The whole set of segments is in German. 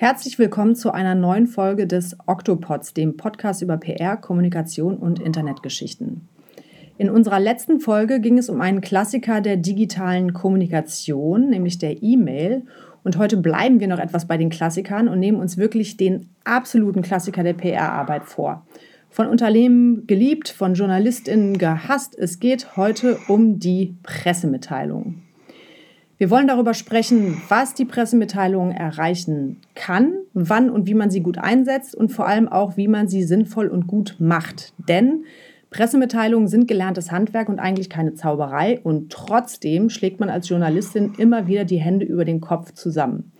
Herzlich willkommen zu einer neuen Folge des Octopods, dem Podcast über PR, Kommunikation und Internetgeschichten. In unserer letzten Folge ging es um einen Klassiker der digitalen Kommunikation, nämlich der E-Mail. Und heute bleiben wir noch etwas bei den Klassikern und nehmen uns wirklich den absoluten Klassiker der PR-Arbeit vor. Von Unternehmen geliebt, von JournalistInnen gehasst. Es geht heute um die Pressemitteilung. Wir wollen darüber sprechen, was die Pressemitteilung erreichen kann, wann und wie man sie gut einsetzt und vor allem auch, wie man sie sinnvoll und gut macht. Denn Pressemitteilungen sind gelerntes Handwerk und eigentlich keine Zauberei und trotzdem schlägt man als Journalistin immer wieder die Hände über den Kopf zusammen.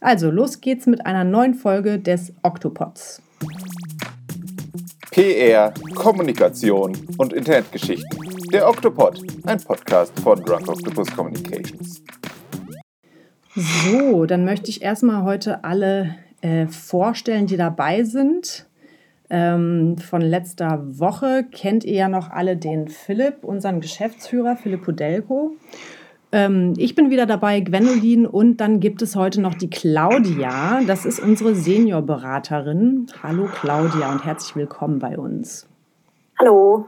Also los geht's mit einer neuen Folge des Octopods. PR, Kommunikation und Internetgeschichten. Der Octopod, ein Podcast von Drunk Octopus Communications. So, dann möchte ich erstmal heute alle äh, vorstellen, die dabei sind. Ähm, von letzter Woche kennt ihr ja noch alle den Philipp, unseren Geschäftsführer, Philipp Podelko. Ähm, ich bin wieder dabei, Gwendolin, und dann gibt es heute noch die Claudia. Das ist unsere Seniorberaterin. Hallo Claudia und herzlich willkommen bei uns. Hallo.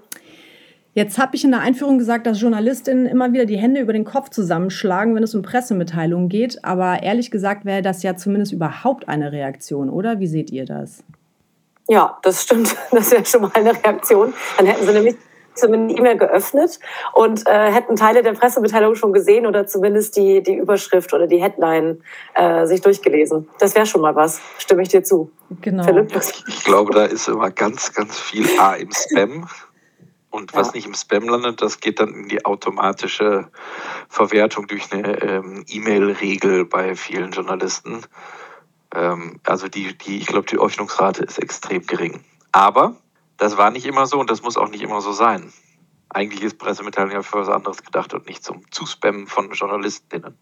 Jetzt habe ich in der Einführung gesagt, dass Journalistinnen immer wieder die Hände über den Kopf zusammenschlagen, wenn es um Pressemitteilungen geht. Aber ehrlich gesagt wäre das ja zumindest überhaupt eine Reaktion, oder? Wie seht ihr das? Ja, das stimmt. Das wäre schon mal eine Reaktion. Dann hätten sie nämlich zumindest E-Mail geöffnet und äh, hätten Teile der Pressemitteilung schon gesehen oder zumindest die, die Überschrift oder die Headline äh, sich durchgelesen. Das wäre schon mal was, stimme ich dir zu. Genau. Philipp? Ich glaube, da ist immer ganz, ganz viel A im Spam. Und was ja. nicht im Spam landet, das geht dann in die automatische Verwertung durch eine ähm, E-Mail-Regel bei vielen Journalisten. Ähm, also die, die, ich glaube, die Öffnungsrate ist extrem gering. Aber das war nicht immer so und das muss auch nicht immer so sein. Eigentlich ist Pressemitteilung ja für was anderes gedacht und nicht zum Zuspammen von Journalistinnen.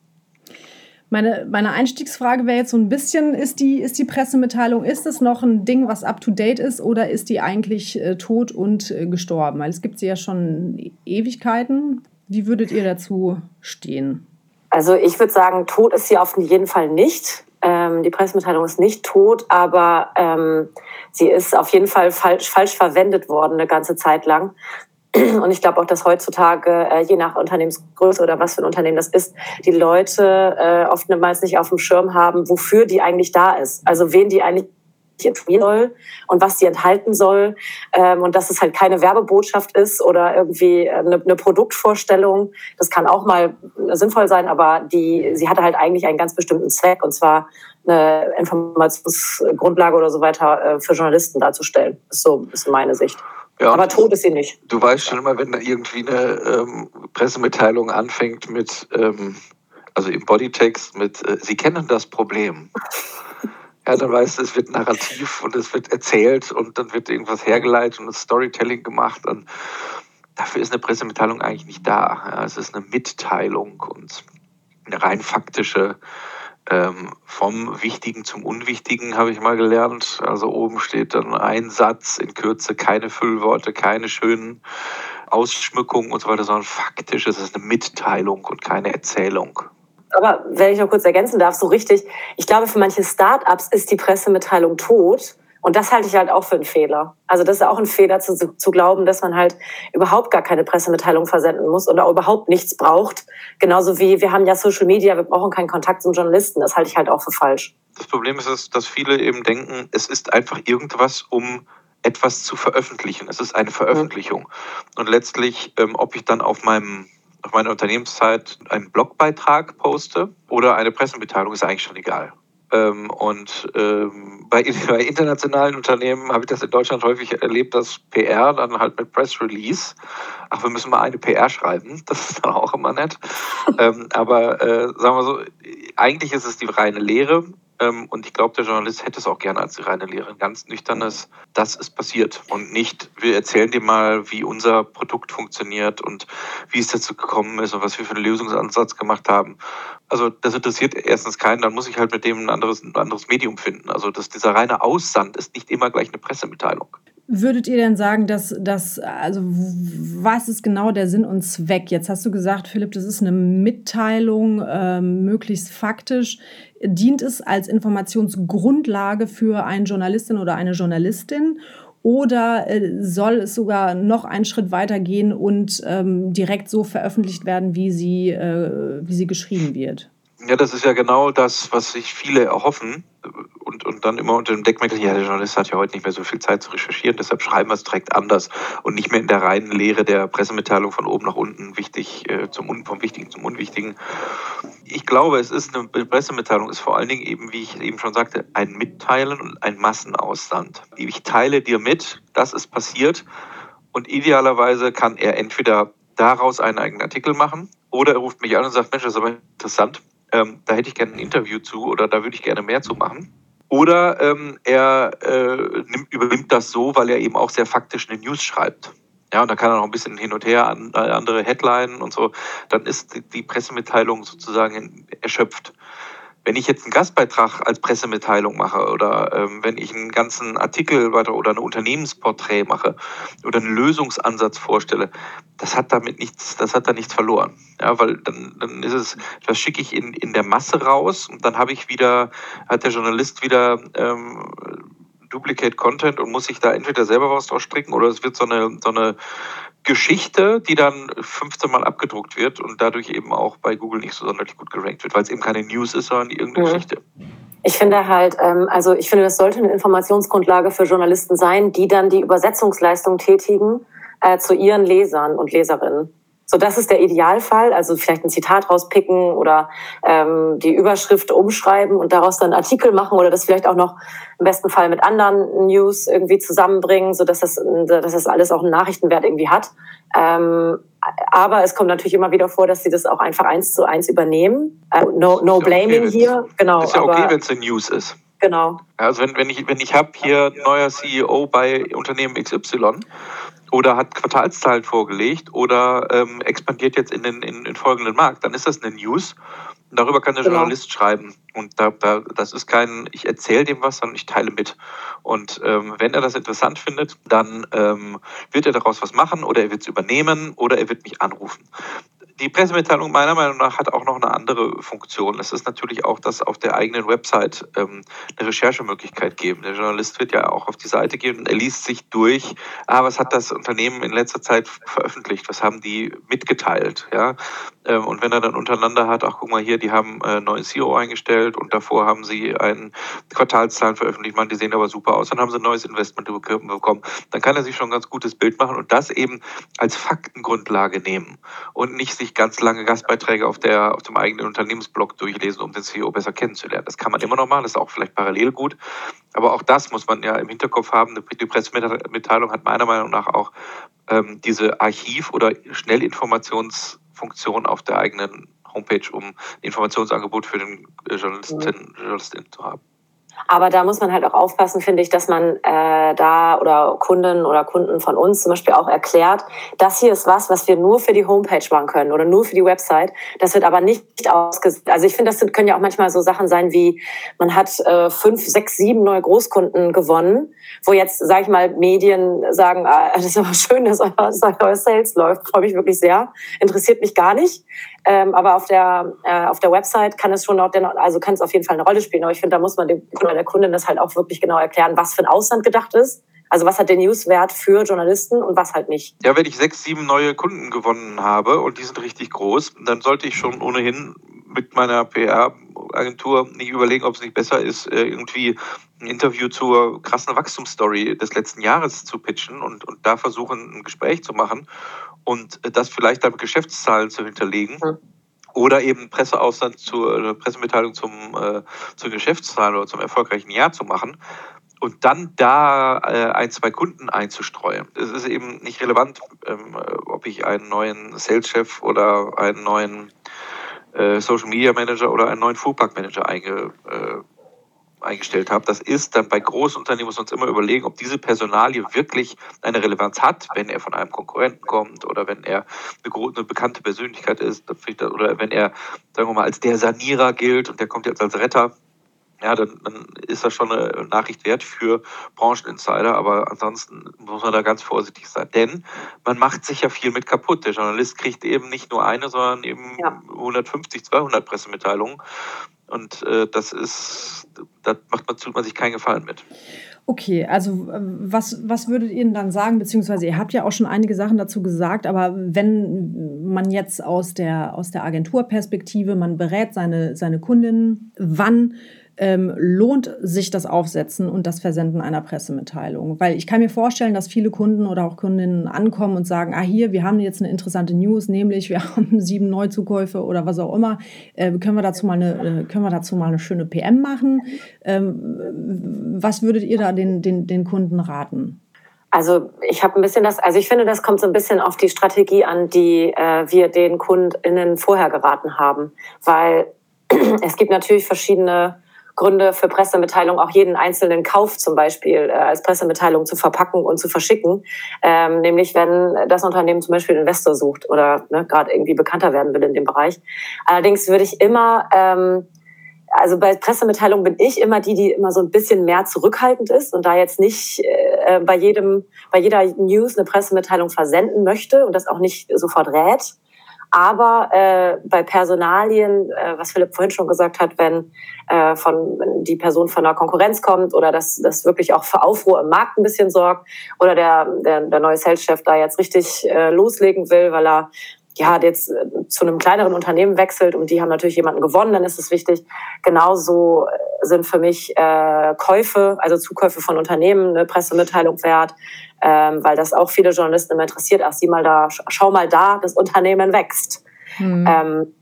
Meine, meine Einstiegsfrage wäre jetzt so ein bisschen, ist die, ist die Pressemitteilung, ist es noch ein Ding, was up-to-date ist oder ist die eigentlich äh, tot und äh, gestorben? Weil es gibt sie ja schon Ewigkeiten. Wie würdet ihr dazu stehen? Also ich würde sagen, tot ist sie auf jeden Fall nicht. Ähm, die Pressemitteilung ist nicht tot, aber ähm, sie ist auf jeden Fall falsch, falsch verwendet worden eine ganze Zeit lang. Und ich glaube auch, dass heutzutage, äh, je nach Unternehmensgröße oder was für ein Unternehmen das ist, die Leute äh, oftmals nicht auf dem Schirm haben, wofür die eigentlich da ist. Also wen die eigentlich informieren soll und was sie enthalten soll. Ähm, und dass es halt keine Werbebotschaft ist oder irgendwie eine, eine Produktvorstellung. Das kann auch mal sinnvoll sein, aber die, sie hatte halt eigentlich einen ganz bestimmten Zweck und zwar eine Informationsgrundlage oder so weiter äh, für Journalisten darzustellen. Ist so ist meine Sicht. Ja, aber tot ist sie nicht. Du weißt schon immer, wenn da irgendwie eine ähm, Pressemitteilung anfängt mit, ähm, also im Bodytext mit, äh, Sie kennen das Problem. Ja, dann weißt du, es wird narrativ und es wird erzählt und dann wird irgendwas hergeleitet und Storytelling gemacht. Und dafür ist eine Pressemitteilung eigentlich nicht da. Ja, es ist eine Mitteilung und eine rein faktische ähm, vom Wichtigen zum Unwichtigen habe ich mal gelernt. Also oben steht dann ein Satz in Kürze, keine Füllworte, keine schönen Ausschmückungen und so weiter, sondern faktisch ist es eine Mitteilung und keine Erzählung. Aber wenn ich noch kurz ergänzen darf, so richtig, ich glaube, für manche Startups ist die Pressemitteilung tot und das halte ich halt auch für einen Fehler. Also das ist auch ein Fehler zu, zu glauben, dass man halt überhaupt gar keine Pressemitteilung versenden muss oder überhaupt nichts braucht. Genauso wie wir haben ja Social Media, wir brauchen keinen Kontakt zum Journalisten. Das halte ich halt auch für falsch. Das Problem ist, dass viele eben denken, es ist einfach irgendwas, um etwas zu veröffentlichen. Es ist eine Veröffentlichung. Mhm. Und letztlich, ähm, ob ich dann auf meinem auf meiner Unternehmenszeit einen Blogbeitrag poste oder eine Pressemitteilung, ist eigentlich schon egal. Ähm, und ähm, bei, bei, internationalen Unternehmen habe ich das in Deutschland häufig erlebt, dass PR dann halt mit Press Release, ach, wir müssen mal eine PR schreiben, das ist dann auch immer nett. ähm, aber äh, sagen wir so, eigentlich ist es die reine Lehre. Ähm, und ich glaube, der Journalist hätte es auch gerne als reine Lehre. Ein ganz nüchternes, das ist passiert. Und nicht, wir erzählen dir mal, wie unser Produkt funktioniert und wie es dazu gekommen ist und was wir für einen Lösungsansatz gemacht haben. Also das interessiert erstens keinen, dann muss ich halt mit dem ein anderes, ein anderes Medium finden. Also das, dieser reine Aussand ist nicht immer gleich eine Pressemitteilung. Würdet ihr denn sagen, dass das, also was ist genau der Sinn und Zweck? Jetzt hast du gesagt, Philipp, das ist eine Mitteilung, äh, möglichst faktisch. Dient es als Informationsgrundlage für eine Journalistin oder eine Journalistin? Oder äh, soll es sogar noch einen Schritt weiter gehen und ähm, direkt so veröffentlicht werden, wie sie, äh, wie sie geschrieben wird? Ja, das ist ja genau das, was sich viele erhoffen und, und dann immer unter dem Deckmantel, ja, der Journalist hat ja heute nicht mehr so viel Zeit zu recherchieren, deshalb schreiben wir es direkt anders und nicht mehr in der reinen Lehre der Pressemitteilung von oben nach unten, wichtig äh, zum, vom Wichtigen zum Unwichtigen. Ich glaube, es ist eine Pressemitteilung, ist vor allen Dingen eben, wie ich eben schon sagte, ein Mitteilen und ein Massenausland. Ich teile dir mit, das ist passiert und idealerweise kann er entweder daraus einen eigenen Artikel machen oder er ruft mich an und sagt, Mensch, das ist aber interessant, ähm, da hätte ich gerne ein Interview zu oder da würde ich gerne mehr zu machen. Oder ähm, er äh, nimmt, übernimmt das so, weil er eben auch sehr faktisch eine News schreibt. Ja, und da kann er noch ein bisschen hin und her an, äh, andere Headline und so. Dann ist die Pressemitteilung sozusagen erschöpft. Wenn ich jetzt einen Gastbeitrag als Pressemitteilung mache oder ähm, wenn ich einen ganzen Artikel weiter oder ein Unternehmensporträt mache oder einen Lösungsansatz vorstelle, das hat damit nichts, das hat da nichts verloren. Ja, weil dann, dann ist es, das schicke ich in, in der Masse raus und dann habe ich wieder, hat der Journalist wieder ähm, Duplicate Content und muss sich da entweder selber was draus stricken oder es wird so eine, so eine Geschichte, die dann 15 Mal abgedruckt wird und dadurch eben auch bei Google nicht so sonderlich gut gerankt wird, weil es eben keine News ist, sondern irgendeine mhm. Geschichte. Ich finde halt, ähm, also ich finde, das sollte eine Informationsgrundlage für Journalisten sein, die dann die Übersetzungsleistung tätigen äh, zu ihren Lesern und Leserinnen. So, das ist der Idealfall. Also vielleicht ein Zitat rauspicken oder ähm, die Überschrift umschreiben und daraus dann einen Artikel machen oder das vielleicht auch noch im besten Fall mit anderen News irgendwie zusammenbringen, so dass das, dass das alles auch einen Nachrichtenwert irgendwie hat. Ähm, aber es kommt natürlich immer wieder vor, dass sie das auch einfach eins zu eins übernehmen. Äh, no no blaming okay, hier. Genau. Ist ja okay, wenn es eine News ist. Genau. Also wenn, wenn ich, wenn ich habe hier neuer CEO bei Unternehmen XY oder hat Quartalszahlen vorgelegt oder ähm, expandiert jetzt in den in, in folgenden Markt, dann ist das eine News. Und darüber kann der genau. Journalist schreiben. Und da, da, das ist kein, ich erzähle dem was, sondern ich teile mit. Und ähm, wenn er das interessant findet, dann ähm, wird er daraus was machen oder er wird es übernehmen oder er wird mich anrufen die Pressemitteilung meiner Meinung nach hat auch noch eine andere Funktion. Es ist natürlich auch, dass auf der eigenen Website ähm, eine Recherchemöglichkeit geben. Der Journalist wird ja auch auf die Seite gehen und er liest sich durch, ah, was hat das Unternehmen in letzter Zeit veröffentlicht, was haben die mitgeteilt, ja. Ähm, und wenn er dann untereinander hat, ach guck mal hier, die haben einen äh, neuen CEO eingestellt und davor haben sie ein Quartalszahlen veröffentlicht, man, die sehen aber super aus, dann haben sie ein neues Investment bekommen, dann kann er sich schon ein ganz gutes Bild machen und das eben als Faktengrundlage nehmen und nicht sich ganz lange Gastbeiträge auf, der, auf dem eigenen Unternehmensblog durchlesen, um den CEO besser kennenzulernen. Das kann man immer noch machen, das ist auch vielleicht parallel gut. Aber auch das muss man ja im Hinterkopf haben. Die Pressemitteilung hat meiner Meinung nach auch ähm, diese Archiv- oder Schnellinformationsfunktion auf der eigenen Homepage, um Informationsangebot für den Journalisten, mhm. Journalistin zu haben. Aber da muss man halt auch aufpassen, finde ich, dass man äh, da oder Kunden oder Kunden von uns zum Beispiel auch erklärt, das hier ist was, was wir nur für die Homepage machen können oder nur für die Website. Das wird aber nicht ausgesetzt. Also ich finde, das können ja auch manchmal so Sachen sein wie, man hat äh, fünf, sechs, sieben neue Großkunden gewonnen, wo jetzt, sage ich mal, Medien sagen, ah, das ist aber schön, dass euer, dass euer Sales läuft, freue mich wirklich sehr, interessiert mich gar nicht. Ähm, aber auf der, äh, auf der Website kann es schon auch, dennoch, also kann es auf jeden Fall eine Rolle spielen. Aber ich finde, da muss man dem Kunden der Kundin das halt auch wirklich genau erklären, was für ein Ausland gedacht ist. Also was hat der Newswert für Journalisten und was halt nicht. Ja, wenn ich sechs, sieben neue Kunden gewonnen habe und die sind richtig groß, dann sollte ich schon ohnehin mit meiner PR-Agentur nicht überlegen, ob es nicht besser ist, äh, irgendwie ein Interview zur krassen Wachstumsstory des letzten Jahres zu pitchen und, und da versuchen, ein Gespräch zu machen und das vielleicht dann mit Geschäftszahlen zu hinterlegen. Mhm. Oder eben Presseausland zur äh, Pressemitteilung zum, äh, zur Geschäftszahlen oder zum erfolgreichen Jahr zu machen und dann da äh, ein, zwei Kunden einzustreuen. Es ist eben nicht relevant, ähm, ob ich einen neuen Sales-Chef oder einen neuen äh, Social Media Manager oder einen neuen Fuhrpark Manager einge, äh, eingestellt habe. Das ist dann bei Großunternehmen muss man uns immer überlegen, ob diese Personalie wirklich eine Relevanz hat, wenn er von einem Konkurrenten kommt oder wenn er eine, eine bekannte Persönlichkeit ist oder wenn er, sagen wir mal, als der Sanierer gilt und der kommt jetzt als Retter. Ja, dann, dann ist das schon eine Nachricht wert für Brancheninsider, aber ansonsten muss man da ganz vorsichtig sein. Denn man macht sich ja viel mit kaputt. Der Journalist kriegt eben nicht nur eine, sondern eben ja. 150, 200 Pressemitteilungen. Und äh, das ist, da macht man, tut man sich keinen Gefallen mit. Okay, also was, was würdet ihr denn dann sagen, beziehungsweise ihr habt ja auch schon einige Sachen dazu gesagt, aber wenn man jetzt aus der, aus der Agenturperspektive, man berät seine, seine Kundinnen, wann ähm, lohnt sich das Aufsetzen und das Versenden einer Pressemitteilung? Weil ich kann mir vorstellen, dass viele Kunden oder auch Kundinnen ankommen und sagen, ah hier, wir haben jetzt eine interessante News, nämlich wir haben sieben Neuzukäufe oder was auch immer. Äh, können, wir dazu mal eine, können wir dazu mal eine schöne PM machen? Ähm, was würdet ihr da den, den, den Kunden raten? Also ich habe ein bisschen das, also ich finde, das kommt so ein bisschen auf die Strategie an, die äh, wir den KundInnen vorher geraten haben. Weil es gibt natürlich verschiedene Gründe für Pressemitteilung auch jeden einzelnen Kauf zum Beispiel äh, als Pressemitteilung zu verpacken und zu verschicken. Ähm, nämlich wenn das Unternehmen zum Beispiel Investor sucht oder ne, gerade irgendwie bekannter werden will in dem Bereich. Allerdings würde ich immer, ähm, also bei Pressemitteilungen bin ich immer die, die immer so ein bisschen mehr zurückhaltend ist und da jetzt nicht äh, bei jedem, bei jeder News eine Pressemitteilung versenden möchte und das auch nicht sofort rät. Aber äh, bei Personalien, äh, was Philipp vorhin schon gesagt hat, wenn äh, von wenn die Person von der Konkurrenz kommt oder dass das wirklich auch für Aufruhr im Markt ein bisschen sorgt oder der, der, der neue Sales-Chef da jetzt richtig äh, loslegen will, weil er ja, jetzt äh, zu einem kleineren Unternehmen wechselt und die haben natürlich jemanden gewonnen, dann ist es wichtig. Genauso äh, sind für mich äh, Käufe, also Zukäufe von Unternehmen, eine Pressemitteilung wert ähm, weil das auch viele Journalisten immer interessiert. Ach, sieh mal da, schau mal da, das Unternehmen wächst. Mhm. Ähm,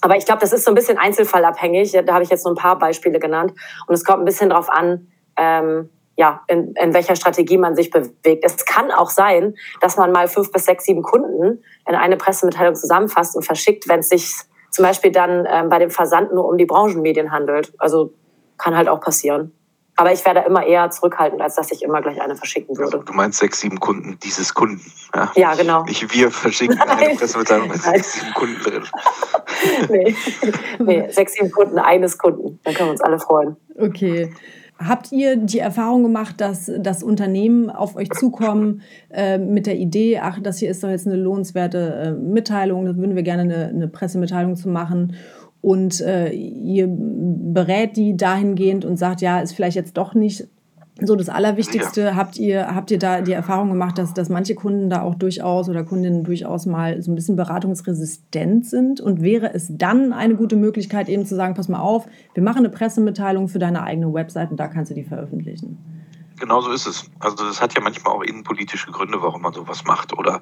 aber ich glaube, das ist so ein bisschen einzelfallabhängig. Da habe ich jetzt nur ein paar Beispiele genannt. Und es kommt ein bisschen darauf an, ähm, ja, in, in welcher Strategie man sich bewegt. Es kann auch sein, dass man mal fünf bis sechs, sieben Kunden in eine Pressemitteilung zusammenfasst und verschickt, wenn es sich zum Beispiel dann ähm, bei dem Versand nur um die Branchenmedien handelt. Also kann halt auch passieren. Aber ich werde immer eher zurückhaltend, als dass ich immer gleich eine verschicken würde. Also, du meinst sechs, sieben Kunden dieses Kunden. Ja, ja genau. Nicht wir verschicken Nein. eine Pressemitteilung mit sechs, sieben Kunden drin. nee. nee, sechs, sieben Kunden eines Kunden. Dann können wir uns alle freuen. Okay. Habt ihr die Erfahrung gemacht, dass das Unternehmen auf euch zukommen äh, mit der Idee, ach, das hier ist doch jetzt eine lohnenswerte äh, Mitteilung, da würden wir gerne eine, eine Pressemitteilung zu machen. Und äh, ihr berät die dahingehend und sagt, ja, ist vielleicht jetzt doch nicht so das Allerwichtigste. Ja. Habt, ihr, habt ihr da die Erfahrung gemacht, dass, dass manche Kunden da auch durchaus oder Kundinnen durchaus mal so ein bisschen beratungsresistent sind? Und wäre es dann eine gute Möglichkeit, eben zu sagen, pass mal auf, wir machen eine Pressemitteilung für deine eigene Website und da kannst du die veröffentlichen? Genau so ist es. Also das hat ja manchmal auch innenpolitische Gründe, warum man sowas macht. Oder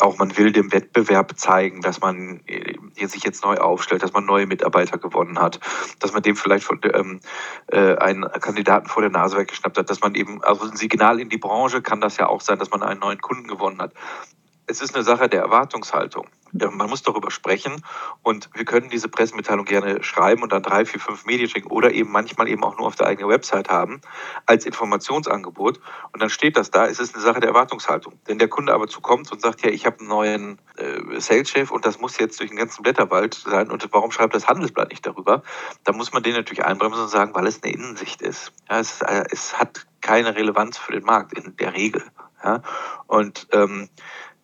auch man will dem Wettbewerb zeigen, dass man äh, sich jetzt neu aufstellt, dass man neue Mitarbeiter gewonnen hat, dass man dem vielleicht von, ähm, äh, einen Kandidaten vor der Nase weggeschnappt hat, dass man eben, also ein Signal in die Branche kann das ja auch sein, dass man einen neuen Kunden gewonnen hat es ist eine Sache der Erwartungshaltung. Man muss darüber sprechen und wir können diese Pressemitteilung gerne schreiben und dann drei, vier, fünf Medien schicken oder eben manchmal eben auch nur auf der eigenen Website haben als Informationsangebot und dann steht das da. Es ist eine Sache der Erwartungshaltung. Wenn der Kunde aber zukommt und sagt, ja, ich habe einen neuen äh, Sales-Chef und das muss jetzt durch den ganzen Blätterwald sein und warum schreibt das Handelsblatt nicht darüber? Dann muss man den natürlich einbremsen und sagen, weil es eine Innensicht ist. Ja, es, äh, es hat keine Relevanz für den Markt in der Regel. Ja? Und ähm,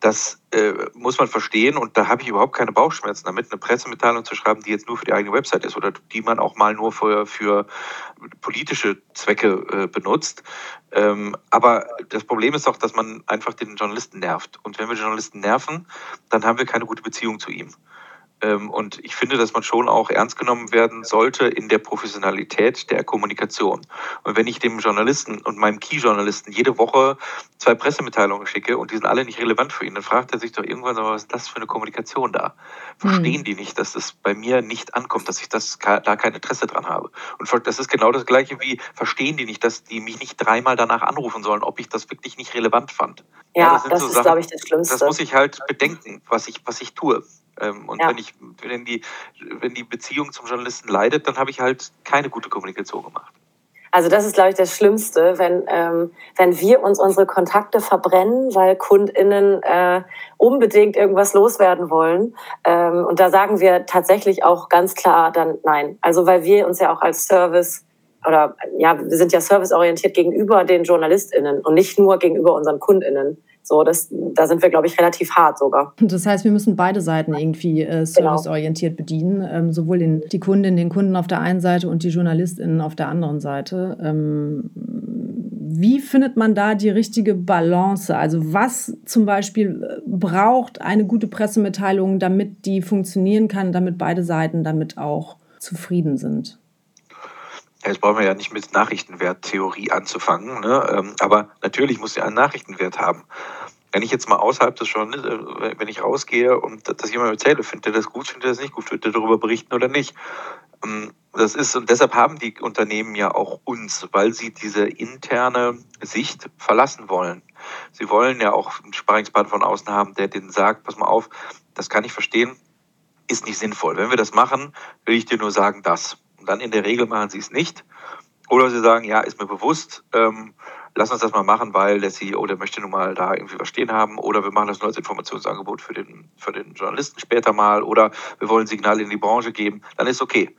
das äh, muss man verstehen und da habe ich überhaupt keine Bauchschmerzen damit, eine Pressemitteilung zu schreiben, die jetzt nur für die eigene Website ist oder die man auch mal nur für, für politische Zwecke äh, benutzt. Ähm, aber das Problem ist doch, dass man einfach den Journalisten nervt. Und wenn wir den Journalisten nerven, dann haben wir keine gute Beziehung zu ihm. Ähm, und ich finde, dass man schon auch ernst genommen werden sollte in der Professionalität der Kommunikation. Und wenn ich dem Journalisten und meinem Key-Journalisten jede Woche zwei Pressemitteilungen schicke und die sind alle nicht relevant für ihn, dann fragt er sich doch irgendwann, was ist das für eine Kommunikation da? Verstehen hm. die nicht, dass das bei mir nicht ankommt, dass ich das da kein Interesse dran habe? Und das ist genau das Gleiche wie, verstehen die nicht, dass die mich nicht dreimal danach anrufen sollen, ob ich das wirklich nicht relevant fand? Ja, ja das, das so ist, glaube ich, das Schlimmste. Das muss ich halt bedenken, was ich, was ich tue. Ähm, und ja. wenn, ich, wenn, die, wenn die Beziehung zum Journalisten leidet, dann habe ich halt keine gute Kommunikation gemacht. Also das ist, glaube ich, das Schlimmste, wenn, ähm, wenn wir uns unsere Kontakte verbrennen, weil KundInnen äh, unbedingt irgendwas loswerden wollen. Ähm, und da sagen wir tatsächlich auch ganz klar dann nein. Also weil wir uns ja auch als Service oder ja, wir sind ja serviceorientiert gegenüber den JournalistInnen und nicht nur gegenüber unseren KundInnen. So, das, da sind wir, glaube ich, relativ hart sogar. Das heißt, wir müssen beide Seiten irgendwie äh, genau. serviceorientiert bedienen, ähm, sowohl den, die Kundin, den Kunden auf der einen Seite und die JournalistInnen auf der anderen Seite. Ähm, wie findet man da die richtige Balance? Also was zum Beispiel äh, braucht eine gute Pressemitteilung, damit die funktionieren kann, damit beide Seiten damit auch zufrieden sind? Jetzt brauchen wir ja nicht mit Nachrichtenwerttheorie anzufangen, ne? Ähm, aber natürlich muss sie einen Nachrichtenwert haben. Wenn ich jetzt mal außerhalb des Journalismus, äh, wenn ich rausgehe und das jemand erzähle, findet er das gut, findet er das nicht gut, findet er darüber berichten oder nicht. Ähm, das ist, und deshalb haben die Unternehmen ja auch uns, weil sie diese interne Sicht verlassen wollen. Sie wollen ja auch einen Sparringspartner von außen haben, der denen sagt, pass mal auf, das kann ich verstehen, ist nicht sinnvoll. Wenn wir das machen, will ich dir nur sagen, das. Und dann in der Regel machen sie es nicht. Oder sie sagen, ja, ist mir bewusst, ähm, lass uns das mal machen, weil der CEO, der möchte nun mal da irgendwie was stehen haben. Oder wir machen das nur als Informationsangebot für den, für den Journalisten später mal. Oder wir wollen Signale in die Branche geben. Dann ist okay.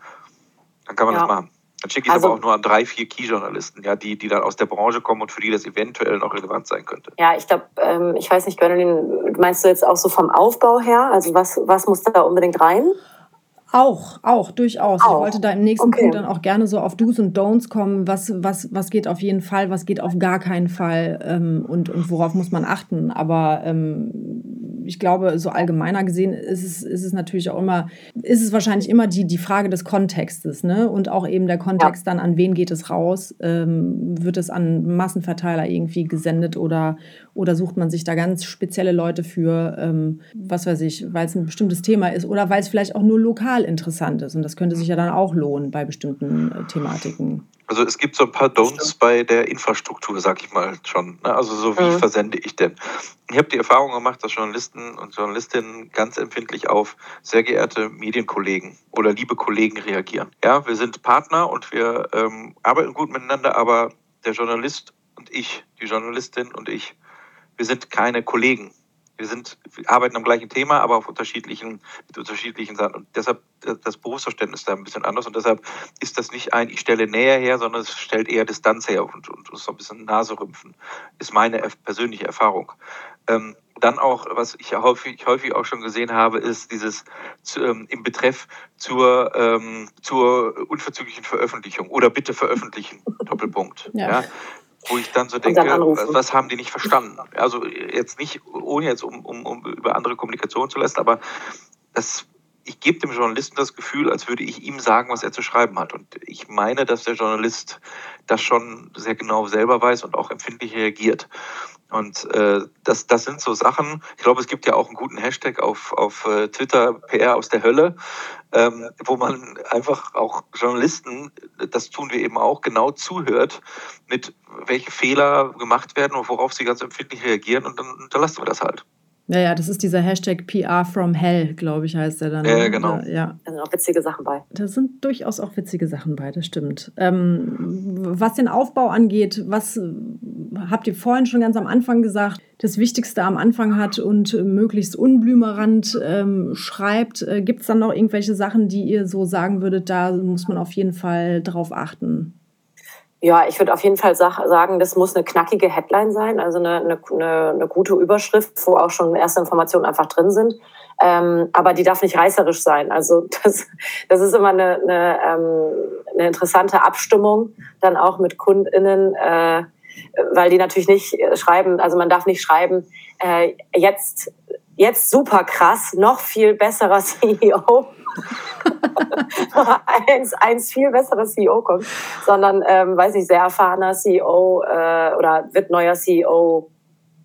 Dann kann man ja. das machen. Dann schicke ich also, aber auch nur an drei, vier Key-Journalisten, ja, die, die dann aus der Branche kommen und für die das eventuell noch relevant sein könnte. Ja, ich glaube, ähm, ich weiß nicht, Gönolin, meinst du jetzt auch so vom Aufbau her? Also was, was muss da unbedingt rein? Auch, auch, durchaus. Auch. Ich wollte da im nächsten okay. Punkt dann auch gerne so auf Do's und Don'ts kommen. Was, was, was geht auf jeden Fall, was geht auf gar keinen Fall ähm, und, und worauf muss man achten. Aber ähm, ich glaube, so allgemeiner gesehen ist es, ist es natürlich auch immer, ist es wahrscheinlich immer die, die Frage des Kontextes, ne? Und auch eben der Kontext ja. dann, an wen geht es raus? Ähm, wird es an Massenverteiler irgendwie gesendet oder, oder sucht man sich da ganz spezielle Leute für, ähm, was weiß ich, weil es ein bestimmtes Thema ist oder weil es vielleicht auch nur lokal interessant ist. Und das könnte sich ja dann auch lohnen bei bestimmten äh, Thematiken. Also es gibt so ein paar Don'ts bei der Infrastruktur, sag ich mal schon. Ne? Also so wie mhm. versende ich denn? Ich habe die Erfahrung gemacht, dass Journalisten und Journalistinnen ganz empfindlich auf sehr geehrte Medienkollegen oder liebe Kollegen reagieren. Ja, wir sind Partner und wir ähm, arbeiten gut miteinander, aber der Journalist und ich, die Journalistin und ich, wir sind keine Kollegen wir sind, wir arbeiten am gleichen Thema, aber auf unterschiedlichen, mit unterschiedlichen Sachen. Und deshalb das Berufsverständnis da ein bisschen anders. Und deshalb ist das nicht ein, ich stelle Nähe her, sondern es stellt eher Distanz her und, und, und so ein bisschen Naserümpfen. Ist meine persönliche Erfahrung. Ähm, dann auch, was ich häufig, häufig auch schon gesehen habe, ist dieses zu, ähm, im Betreff zur, ähm, zur unverzüglichen Veröffentlichung oder bitte veröffentlichen, Doppelpunkt. Ja. ja wo ich dann so denke, dann was, haben die nicht verstanden? Also jetzt nicht, ohne jetzt um, um, um über andere Kommunikation zu lassen, aber das, ich gebe dem Journalisten das Gefühl, als würde ich ihm sagen, was er zu schreiben hat. Und ich meine, dass der Journalist das schon sehr genau selber weiß und auch empfindlich reagiert. Und äh, das, das sind so Sachen, ich glaube, es gibt ja auch einen guten Hashtag auf, auf äh, Twitter, PR aus der Hölle, ähm, wo man einfach auch Journalisten, das tun wir eben auch, genau zuhört, mit welche Fehler gemacht werden und worauf sie ganz empfindlich reagieren und dann unterlassen wir das halt. Ja, ja, das ist dieser Hashtag PR from Hell, glaube ich, heißt der dann. Ja, ne? genau. Ja. Da sind auch witzige Sachen bei. Da sind durchaus auch witzige Sachen bei, das stimmt. Ähm, was den Aufbau angeht, was habt ihr vorhin schon ganz am Anfang gesagt, das Wichtigste am Anfang hat und möglichst unblümerant ähm, schreibt. Äh, Gibt es dann noch irgendwelche Sachen, die ihr so sagen würdet, da muss man auf jeden Fall drauf achten? Ja, ich würde auf jeden Fall sagen, das muss eine knackige Headline sein, also eine, eine, eine gute Überschrift, wo auch schon erste Informationen einfach drin sind. Ähm, aber die darf nicht reißerisch sein. Also das, das ist immer eine, eine, ähm, eine interessante Abstimmung, dann auch mit KundInnen, äh, weil die natürlich nicht schreiben, also man darf nicht schreiben, äh, jetzt, jetzt super krass, noch viel besserer CEO eins, eins viel besseres CEO kommt, sondern, ähm, weiß nicht, sehr erfahrener CEO äh, oder wird neuer CEO.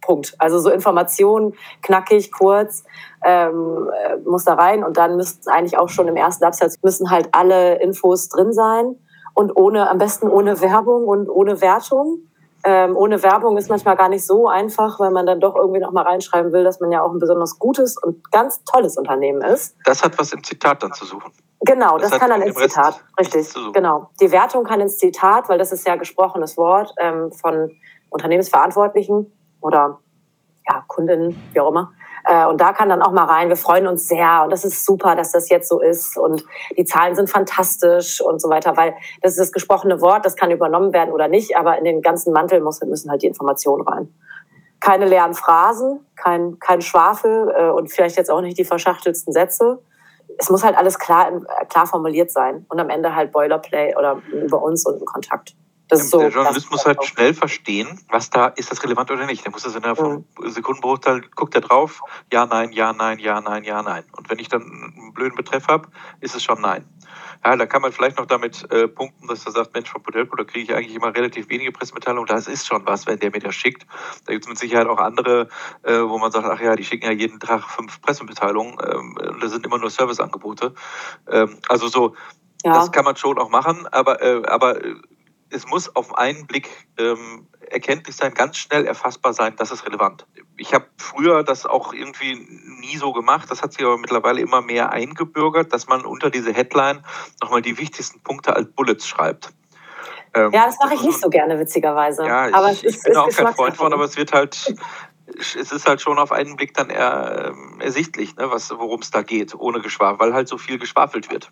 Punkt. Also so Informationen, knackig, kurz, ähm, äh, muss da rein und dann müssten eigentlich auch schon im ersten Absatz müssen halt alle Infos drin sein und ohne, am besten ohne Werbung und ohne Wertung ähm, ohne Werbung ist manchmal gar nicht so einfach, weil man dann doch irgendwie noch mal reinschreiben will, dass man ja auch ein besonders gutes und ganz tolles Unternehmen ist. Das hat was im Zitat dann zu suchen. Genau, das, das kann dann ins Zitat. Richtig, genau. Die Wertung kann ins Zitat, weil das ist ja gesprochenes Wort ähm, von Unternehmensverantwortlichen oder ja, Kundinnen, wie auch immer. Äh, und da kann dann auch mal rein, wir freuen uns sehr und das ist super, dass das jetzt so ist und die Zahlen sind fantastisch und so weiter, weil das ist das gesprochene Wort, das kann übernommen werden oder nicht, aber in den ganzen Mantel müssen halt die Informationen rein. Keine leeren Phrasen, kein, kein Schwafel äh, und vielleicht jetzt auch nicht die verschachtelsten Sätze. Es muss halt alles klar, klar formuliert sein und am Ende halt Boilerplay oder über uns und ein Kontakt. Das ist so, der Journalist muss halt schnell verstehen, was da ist das relevant oder nicht. Der muss das in einer mhm. Sekundenbruchteil guckt er drauf, ja, nein, ja, nein, ja, nein, ja, nein. Und wenn ich dann einen blöden Betreff habe, ist es schon nein. Ja, da kann man vielleicht noch damit äh, punkten, dass er sagt, Mensch, von Podelco, da kriege ich eigentlich immer relativ wenige Pressemitteilungen. Das ist schon was, wenn der mir das schickt. Da gibt es mit Sicherheit auch andere, äh, wo man sagt, ach ja, die schicken ja jeden Tag fünf Pressemitteilungen. Ähm, und das sind immer nur Serviceangebote. Ähm, also so, ja. das kann man schon auch machen, aber, äh, aber äh, es muss auf einen Blick ähm, erkenntlich sein, ganz schnell erfassbar sein, das ist relevant. Ich habe früher das auch irgendwie nie so gemacht, das hat sich aber mittlerweile immer mehr eingebürgert, dass man unter diese Headline nochmal die wichtigsten Punkte als Bullets schreibt. Ähm, ja, das mache ich nicht so gerne, witzigerweise. Ja, aber ich, ich bin auch kein Freund von, aber es wird halt, es ist halt schon auf einen Blick dann eher, äh, ersichtlich, ne, worum es da geht, ohne Geschwafel, weil halt so viel geschwafelt wird.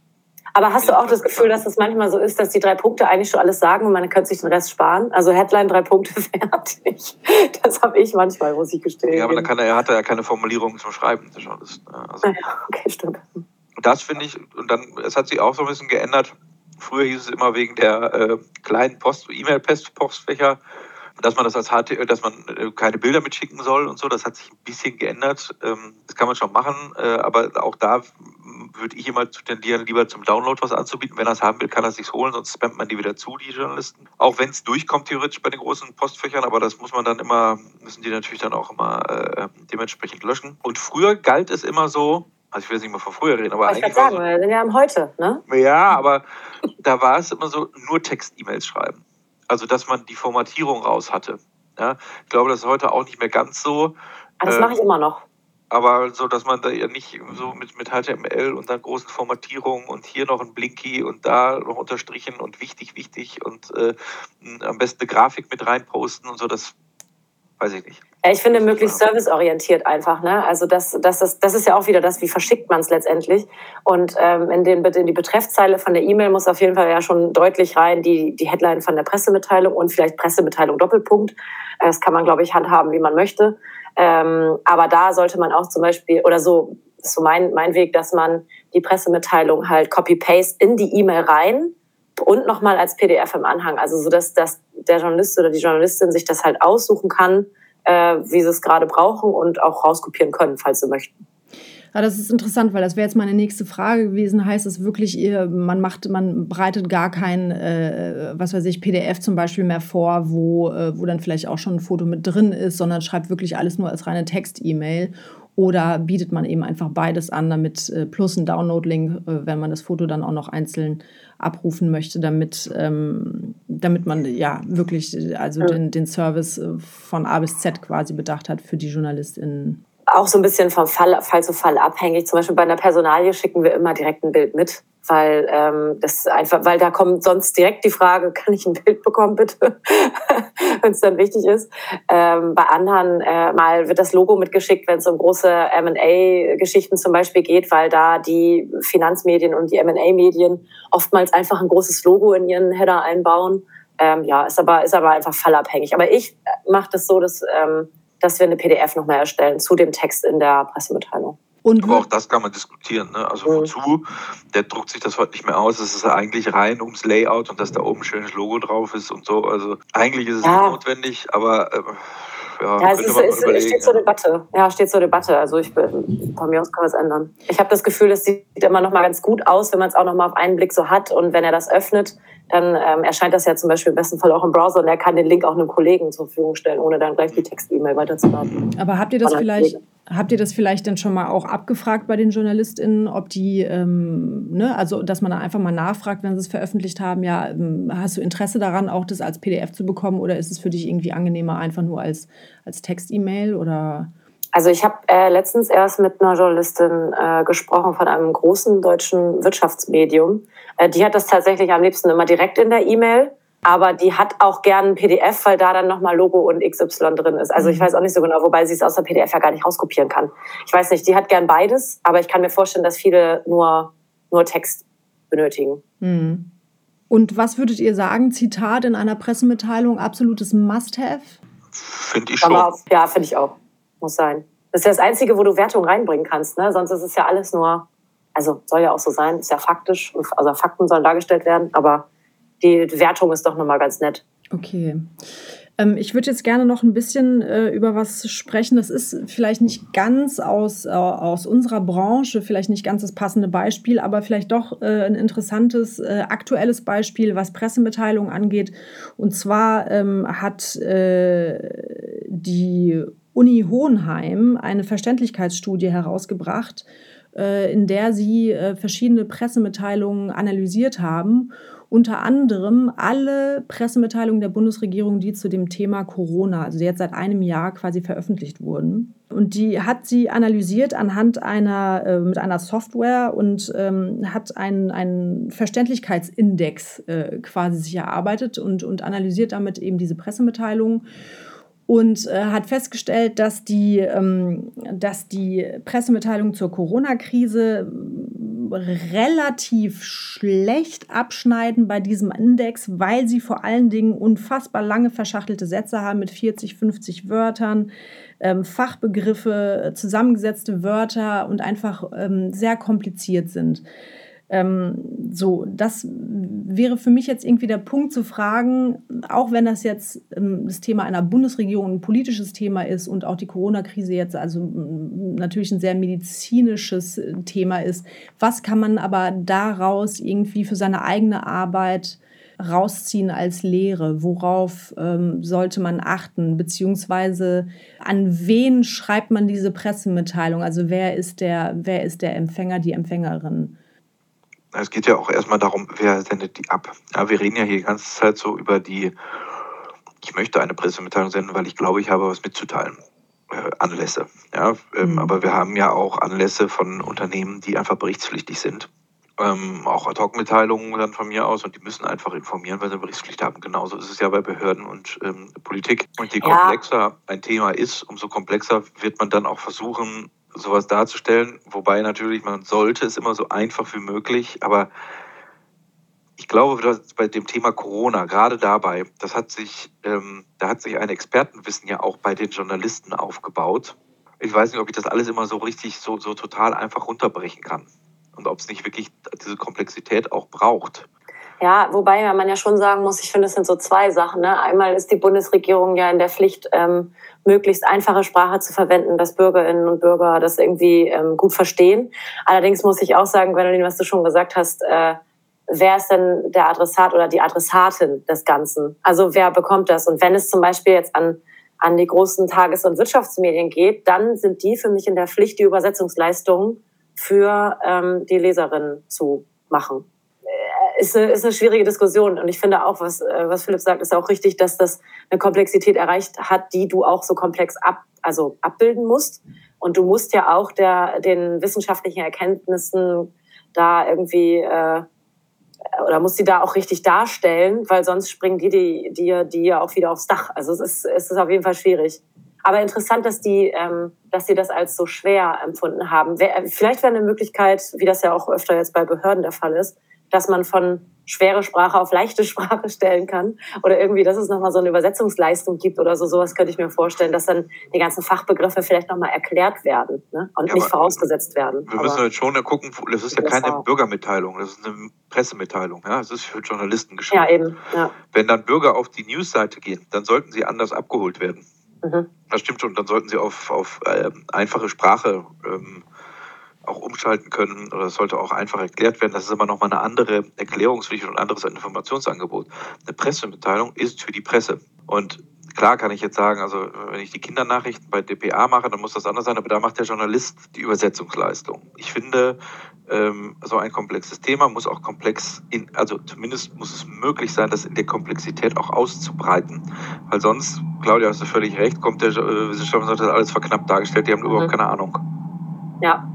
Aber hast du auch das Gefühl, dass es manchmal so ist, dass die drei Punkte eigentlich schon alles sagen und man könnte sich den Rest sparen? Also Headline drei Punkte fertig. Das habe ich manchmal, muss ich gestehen. Ja, aber dann kann er, er hat ja keine Formulierung zum Schreiben. Also, ah ja, okay, stimmt. Das finde ich, und dann, es hat sich auch so ein bisschen geändert. Früher hieß es immer wegen der äh, kleinen Post, E-Mail-Postfächer, dass man das als HT, dass man äh, keine Bilder mitschicken soll und so. Das hat sich ein bisschen geändert. Ähm, das kann man schon machen, äh, aber auch da würde ich immer tendieren, lieber zum Download was anzubieten. Wenn er es haben will, kann er es sich holen, sonst spammt man die wieder zu, die Journalisten. Auch wenn es durchkommt, theoretisch bei den großen Postfächern, aber das muss man dann immer, müssen die natürlich dann auch immer äh, dementsprechend löschen. Und früher galt es immer so, also ich will jetzt nicht mal von früher reden, aber ich eigentlich. Ich sagen, so, wir sind ja am Heute, ne? Ja, aber da war es immer so, nur Text-E-Mails schreiben. Also, dass man die Formatierung raus hatte. Ja, ich glaube, das ist heute auch nicht mehr ganz so. Ah, das mache ich immer noch aber so, dass man da ja nicht so mit, mit HTML und dann großen Formatierungen und hier noch ein Blinky und da noch unterstrichen und wichtig, wichtig und äh, am besten eine Grafik mit reinposten und so, das weiß ich nicht. Ja, ich finde möglichst serviceorientiert einfach. Ne? Also das, das, das, das ist ja auch wieder das, wie verschickt man es letztendlich. Und ähm, in, den, in die Betreffzeile von der E-Mail muss auf jeden Fall ja schon deutlich rein die, die Headline von der Pressemitteilung und vielleicht Pressemitteilung Doppelpunkt. Das kann man, glaube ich, handhaben, wie man möchte. Ähm, aber da sollte man auch zum Beispiel, oder so, so mein, mein Weg, dass man die Pressemitteilung halt copy-paste in die E-Mail rein und nochmal als PDF im Anhang. Also so, dass, dass der Journalist oder die Journalistin sich das halt aussuchen kann, äh, wie sie es gerade brauchen und auch rauskopieren können, falls sie möchten. Ja, das ist interessant, weil das wäre jetzt meine nächste Frage gewesen. Heißt es wirklich, ihr, man macht, man bereitet gar kein, äh, was weiß ich, PDF zum Beispiel mehr vor, wo, äh, wo dann vielleicht auch schon ein Foto mit drin ist, sondern schreibt wirklich alles nur als reine Text-E-Mail? Oder bietet man eben einfach beides an, damit äh, plus ein Download-Link, äh, wenn man das Foto dann auch noch einzeln abrufen möchte, damit, ähm, damit man ja wirklich also den, den Service äh, von A bis Z quasi bedacht hat für die JournalistInnen auch so ein bisschen vom Fall, Fall zu Fall abhängig. Zum Beispiel bei einer Personalie schicken wir immer direkt ein Bild mit, weil ähm, das einfach, weil da kommt sonst direkt die Frage, kann ich ein Bild bekommen, bitte, wenn es dann wichtig ist. Ähm, bei anderen äh, mal wird das Logo mitgeschickt, wenn es um große M&A-Geschichten zum Beispiel geht, weil da die Finanzmedien und die M&A-Medien oftmals einfach ein großes Logo in ihren Header einbauen. Ähm, ja, ist aber, ist aber einfach fallabhängig. Aber ich mache das so, dass ähm, dass wir eine PDF nochmal erstellen zu dem Text in der Pressemitteilung. Und Aber auch das kann man diskutieren. Ne? Also mhm. wozu? Der druckt sich das heute nicht mehr aus. Es ist eigentlich rein ums Layout und dass da oben ein schönes Logo drauf ist und so. Also eigentlich ist es ja. nicht notwendig, aber äh, ja, ja es, ist, es, es steht zur Debatte. Ja, steht zur Debatte. Also ich bin, von mir aus kann man es ändern. Ich habe das Gefühl, es sieht immer noch mal ganz gut aus, wenn man es auch noch mal auf einen Blick so hat und wenn er das öffnet, dann ähm, erscheint das ja zum Beispiel im besten Fall auch im Browser und er kann den Link auch einem Kollegen zur Verfügung stellen, ohne dann gleich die Text-E-Mail weiterzuladen. Aber habt ihr das vielleicht, habt ihr das vielleicht dann schon mal auch abgefragt bei den JournalistInnen, ob die, ähm, ne, also dass man da einfach mal nachfragt, wenn sie es veröffentlicht haben, ja, ähm, hast du Interesse daran, auch das als PDF zu bekommen oder ist es für dich irgendwie angenehmer, einfach nur als, als Text-E-Mail oder also ich habe äh, letztens erst mit einer Journalistin äh, gesprochen von einem großen deutschen Wirtschaftsmedium. Äh, die hat das tatsächlich am liebsten immer direkt in der E-Mail. aber die hat auch gern ein PDF, weil da dann nochmal Logo und XY drin ist. Also ich mhm. weiß auch nicht so genau, wobei sie es aus der PDF ja gar nicht rauskopieren kann. Ich weiß nicht, die hat gern beides, aber ich kann mir vorstellen, dass viele nur, nur Text benötigen. Mhm. Und was würdet ihr sagen? Zitat in einer Pressemitteilung, absolutes Must-Have? Finde ich schon. Auf, ja, finde ich auch. Muss sein. Das ist ja das Einzige, wo du Wertung reinbringen kannst. Ne? Sonst ist es ja alles nur, also soll ja auch so sein, ist ja faktisch, also Fakten sollen dargestellt werden, aber die Wertung ist doch nochmal ganz nett. Okay. Ähm, ich würde jetzt gerne noch ein bisschen äh, über was sprechen. Das ist vielleicht nicht ganz aus, äh, aus unserer Branche, vielleicht nicht ganz das passende Beispiel, aber vielleicht doch äh, ein interessantes, äh, aktuelles Beispiel, was Pressemitteilungen angeht. Und zwar ähm, hat äh, die Uni Hohenheim eine Verständlichkeitsstudie herausgebracht, äh, in der sie verschiedene Pressemitteilungen analysiert haben unter anderem alle Pressemitteilungen der Bundesregierung, die zu dem Thema Corona, also jetzt seit einem Jahr quasi veröffentlicht wurden. Und die hat sie analysiert anhand einer, äh, mit einer Software und ähm, hat einen, einen Verständlichkeitsindex äh, quasi sich erarbeitet und, und analysiert damit eben diese Pressemitteilungen und äh, hat festgestellt, dass die, ähm, dass die Pressemitteilungen zur Corona-Krise relativ schlecht abschneiden bei diesem Index, weil sie vor allen Dingen unfassbar lange verschachtelte Sätze haben mit 40, 50 Wörtern, ähm, Fachbegriffe, zusammengesetzte Wörter und einfach ähm, sehr kompliziert sind. Ähm, so, das wäre für mich jetzt irgendwie der Punkt zu fragen, auch wenn das jetzt ähm, das Thema einer Bundesregierung ein politisches Thema ist und auch die Corona-Krise jetzt also natürlich ein sehr medizinisches äh, Thema ist, was kann man aber daraus irgendwie für seine eigene Arbeit rausziehen als Lehre? Worauf ähm, sollte man achten? Beziehungsweise an wen schreibt man diese Pressemitteilung? Also wer ist der, wer ist der Empfänger, die Empfängerin? Es geht ja auch erstmal darum, wer sendet die ab. Ja, wir reden ja hier die ganze Zeit so über die, ich möchte eine Pressemitteilung senden, weil ich glaube, ich habe was mitzuteilen. Äh, Anlässe. Ja, ähm, mhm. aber wir haben ja auch Anlässe von Unternehmen, die einfach berichtspflichtig sind. Ähm, auch Ad-Hoc-Mitteilungen dann von mir aus und die müssen einfach informieren, weil sie Berichtspflicht haben. Genauso ist es ja bei Behörden und ähm, Politik. Und je komplexer ja. ein Thema ist, umso komplexer wird man dann auch versuchen, sowas darzustellen. Wobei natürlich, man sollte es immer so einfach wie möglich, aber ich glaube, dass bei dem Thema Corona, gerade dabei, das hat sich, ähm, da hat sich ein Expertenwissen ja auch bei den Journalisten aufgebaut. Ich weiß nicht, ob ich das alles immer so richtig, so, so total einfach runterbrechen kann. Und ob es nicht wirklich diese Komplexität auch braucht. Ja, wobei man ja schon sagen muss, ich finde, es sind so zwei Sachen. Ne? Einmal ist die Bundesregierung ja in der Pflicht, ähm, möglichst einfache Sprache zu verwenden, dass Bürgerinnen und Bürger das irgendwie ähm, gut verstehen. Allerdings muss ich auch sagen, Gwendolyn, was du schon gesagt hast, äh, wer ist denn der Adressat oder die Adressatin des Ganzen? Also wer bekommt das? Und wenn es zum Beispiel jetzt an, an die großen Tages- und Wirtschaftsmedien geht, dann sind die für mich in der Pflicht, die Übersetzungsleistungen für ähm, die Leserinnen zu machen ist eine, ist eine schwierige Diskussion. Und ich finde auch, was, äh, was Philipp sagt, ist auch richtig, dass das eine Komplexität erreicht hat, die du auch so komplex ab, also abbilden musst. Und du musst ja auch der, den wissenschaftlichen Erkenntnissen da irgendwie, äh, oder musst die da auch richtig darstellen, weil sonst springen die, die, die, die ja auch wieder aufs Dach. Also es ist, es ist auf jeden Fall schwierig. Aber interessant, dass die, ähm, dass sie das als so schwer empfunden haben. Vielleicht wäre eine Möglichkeit, wie das ja auch öfter jetzt bei Behörden der Fall ist, dass man von schwere Sprache auf leichte Sprache stellen kann oder irgendwie, dass es nochmal so eine Übersetzungsleistung gibt oder so. Sowas könnte ich mir vorstellen, dass dann die ganzen Fachbegriffe vielleicht nochmal erklärt werden ne? und ja, nicht vorausgesetzt werden. Wir müssen jetzt schon gucken, das ist ja keine Bürgermitteilung, das ist eine Pressemitteilung. Ja? Das ist für Journalisten geschrieben. Ja, eben. Ja. Wenn dann Bürger auf die Newsseite gehen, dann sollten sie anders abgeholt werden. Mhm. Das stimmt schon. Dann sollten sie auf, auf äh, einfache Sprache ähm, auch umschalten können oder sollte auch einfach erklärt werden. Das ist immer noch mal eine andere Erklärungspflicht und ein anderes Informationsangebot. Eine Pressemitteilung ist für die Presse. Und klar kann ich jetzt sagen, also wenn ich die Kindernachrichten bei dpa mache, dann muss das anders sein, aber da macht der Journalist die Übersetzungsleistung. Ich finde, ähm, so ein komplexes Thema muss auch komplex, in, also zumindest muss es möglich sein, das in der Komplexität auch auszubreiten. Weil sonst, Claudia, hast du völlig recht, kommt der äh, Wissenschaftler und sagt, das alles verknappt dargestellt, die haben mhm. überhaupt keine Ahnung. Ja,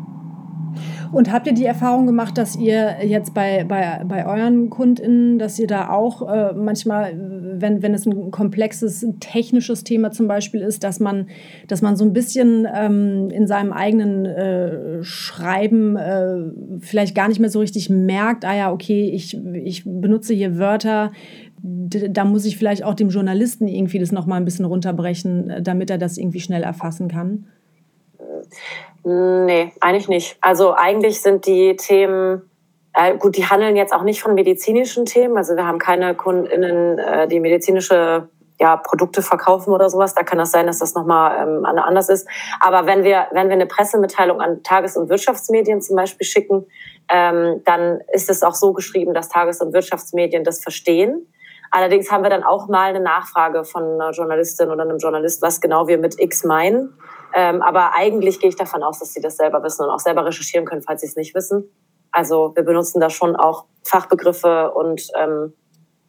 Und habt ihr die Erfahrung gemacht, dass ihr jetzt bei, bei, bei euren KundInnen, dass ihr da auch äh, manchmal, wenn, wenn es ein komplexes technisches Thema zum Beispiel ist, dass man, dass man so ein bisschen ähm, in seinem eigenen äh, Schreiben äh, vielleicht gar nicht mehr so richtig merkt, ah ja, okay, ich, ich benutze hier Wörter, da muss ich vielleicht auch dem Journalisten irgendwie das nochmal ein bisschen runterbrechen, äh, damit er das irgendwie schnell erfassen kann? Nee, eigentlich nicht. Also eigentlich sind die Themen, äh, gut, die handeln jetzt auch nicht von medizinischen Themen. Also wir haben keine KundInnen, äh, die medizinische ja, Produkte verkaufen oder sowas. Da kann das sein, dass das nochmal ähm, anders ist. Aber wenn wir, wenn wir eine Pressemitteilung an Tages- und Wirtschaftsmedien zum Beispiel schicken, ähm, dann ist es auch so geschrieben, dass Tages- und Wirtschaftsmedien das verstehen. Allerdings haben wir dann auch mal eine Nachfrage von einer Journalistin oder einem Journalist, was genau wir mit X meinen. Ähm, aber eigentlich gehe ich davon aus, dass sie das selber wissen und auch selber recherchieren können, falls sie es nicht wissen. Also wir benutzen da schon auch Fachbegriffe und ähm,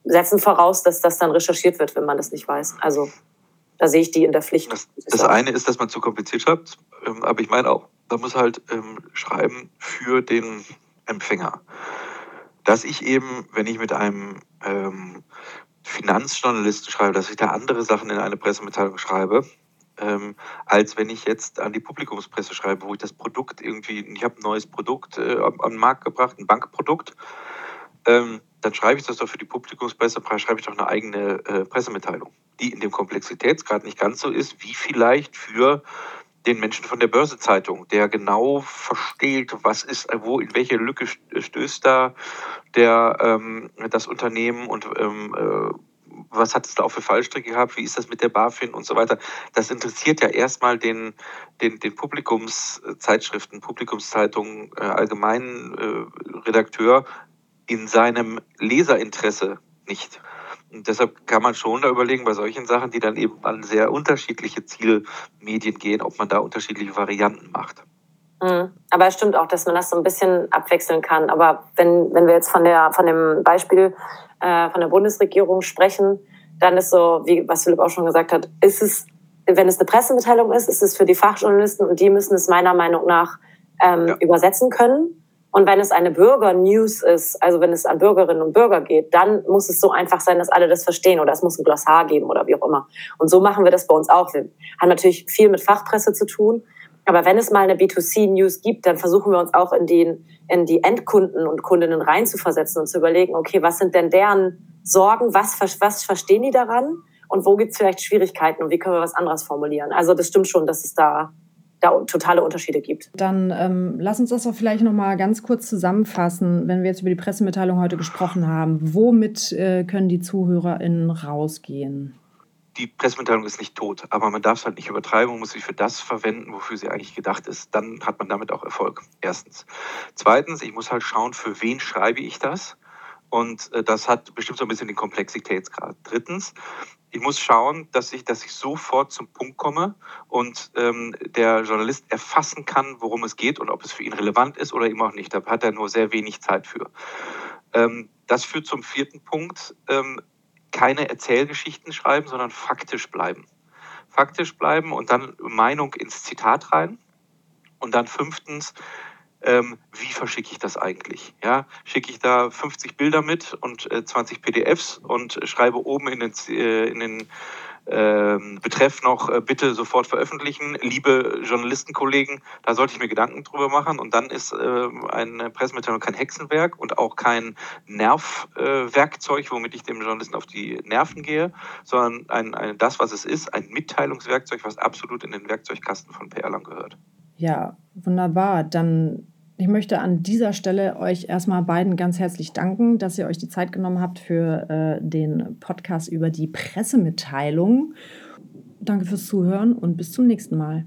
setzen voraus, dass das dann recherchiert wird, wenn man das nicht weiß. Also da sehe ich die in der Pflicht. Das, das eine ist, dass man zu kompliziert schreibt, ähm, aber ich meine auch, da muss halt ähm, schreiben für den Empfänger. Dass ich eben, wenn ich mit einem ähm, Finanzjournalisten schreibe, dass ich da andere Sachen in eine Pressemitteilung schreibe, ähm, als wenn ich jetzt an die Publikumspresse schreibe, wo ich das Produkt irgendwie, ich habe ein neues Produkt äh, am, am Markt gebracht, ein Bankprodukt, ähm, dann schreibe ich das doch für die Publikumspresse, schreibe ich doch eine eigene äh, Pressemitteilung, die in dem Komplexitätsgrad nicht ganz so ist, wie vielleicht für den Menschen von der Börsezeitung, der genau versteht, was ist, wo, in welche Lücke stößt da der, ähm, das Unternehmen und ähm, äh, was hat es da auch für Fallstricke gehabt, wie ist das mit der BaFin und so weiter. Das interessiert ja erstmal den, den, den Publikumszeitschriften, Publikumszeitungen, äh, allgemeinen äh, Redakteur in seinem Leserinteresse nicht. Und deshalb kann man schon da überlegen, bei solchen Sachen, die dann eben an sehr unterschiedliche Zielmedien gehen, ob man da unterschiedliche Varianten macht. Mhm. Aber es stimmt auch, dass man das so ein bisschen abwechseln kann. Aber wenn, wenn wir jetzt von, der, von dem Beispiel äh, von der Bundesregierung sprechen, dann ist so, wie was Philipp auch schon gesagt hat, ist es, wenn es eine Pressemitteilung ist, ist es für die Fachjournalisten und die müssen es meiner Meinung nach ähm, ja. übersetzen können. Und wenn es eine Bürger-News ist, also wenn es an Bürgerinnen und Bürger geht, dann muss es so einfach sein, dass alle das verstehen oder es muss ein Glossar geben oder wie auch immer. Und so machen wir das bei uns auch. Wir haben natürlich viel mit Fachpresse zu tun. Aber wenn es mal eine B2C-News gibt, dann versuchen wir uns auch in, den, in die Endkunden und Kundinnen reinzuversetzen und zu überlegen, okay, was sind denn deren Sorgen, was, was verstehen die daran und wo gibt es vielleicht Schwierigkeiten und wie können wir was anderes formulieren. Also das stimmt schon, dass es da da totale Unterschiede gibt. Dann ähm, lass uns das doch vielleicht noch mal ganz kurz zusammenfassen, wenn wir jetzt über die Pressemitteilung heute gesprochen haben. Womit äh, können die ZuhörerInnen rausgehen? Die Pressemitteilung ist nicht tot, aber man darf es halt nicht übertreiben und muss sie für das verwenden, wofür sie eigentlich gedacht ist. Dann hat man damit auch Erfolg. Erstens. Zweitens, ich muss halt schauen, für wen schreibe ich das. Und äh, das hat bestimmt so ein bisschen den Komplexitätsgrad. Drittens, ich muss schauen, dass ich, dass ich sofort zum Punkt komme und ähm, der Journalist erfassen kann, worum es geht und ob es für ihn relevant ist oder eben auch nicht. Da hat er nur sehr wenig Zeit für. Ähm, das führt zum vierten Punkt. Ähm, keine Erzählgeschichten schreiben, sondern faktisch bleiben. Faktisch bleiben und dann Meinung ins Zitat rein. Und dann fünftens, ähm, wie verschicke ich das eigentlich? Ja, schicke ich da 50 Bilder mit und äh, 20 PDFs und schreibe oben in den, äh, in den äh, Betreff noch äh, bitte sofort veröffentlichen. Liebe Journalistenkollegen, da sollte ich mir Gedanken drüber machen. Und dann ist äh, eine Pressemitteilung kein Hexenwerk und auch kein Nervwerkzeug, womit ich dem Journalisten auf die Nerven gehe, sondern ein, ein, das, was es ist, ein Mitteilungswerkzeug, was absolut in den Werkzeugkasten von PR Lang gehört. Ja, wunderbar. Dann ich möchte an dieser Stelle euch erstmal beiden ganz herzlich danken, dass ihr euch die Zeit genommen habt für äh, den Podcast über die Pressemitteilung. Danke fürs Zuhören und bis zum nächsten Mal.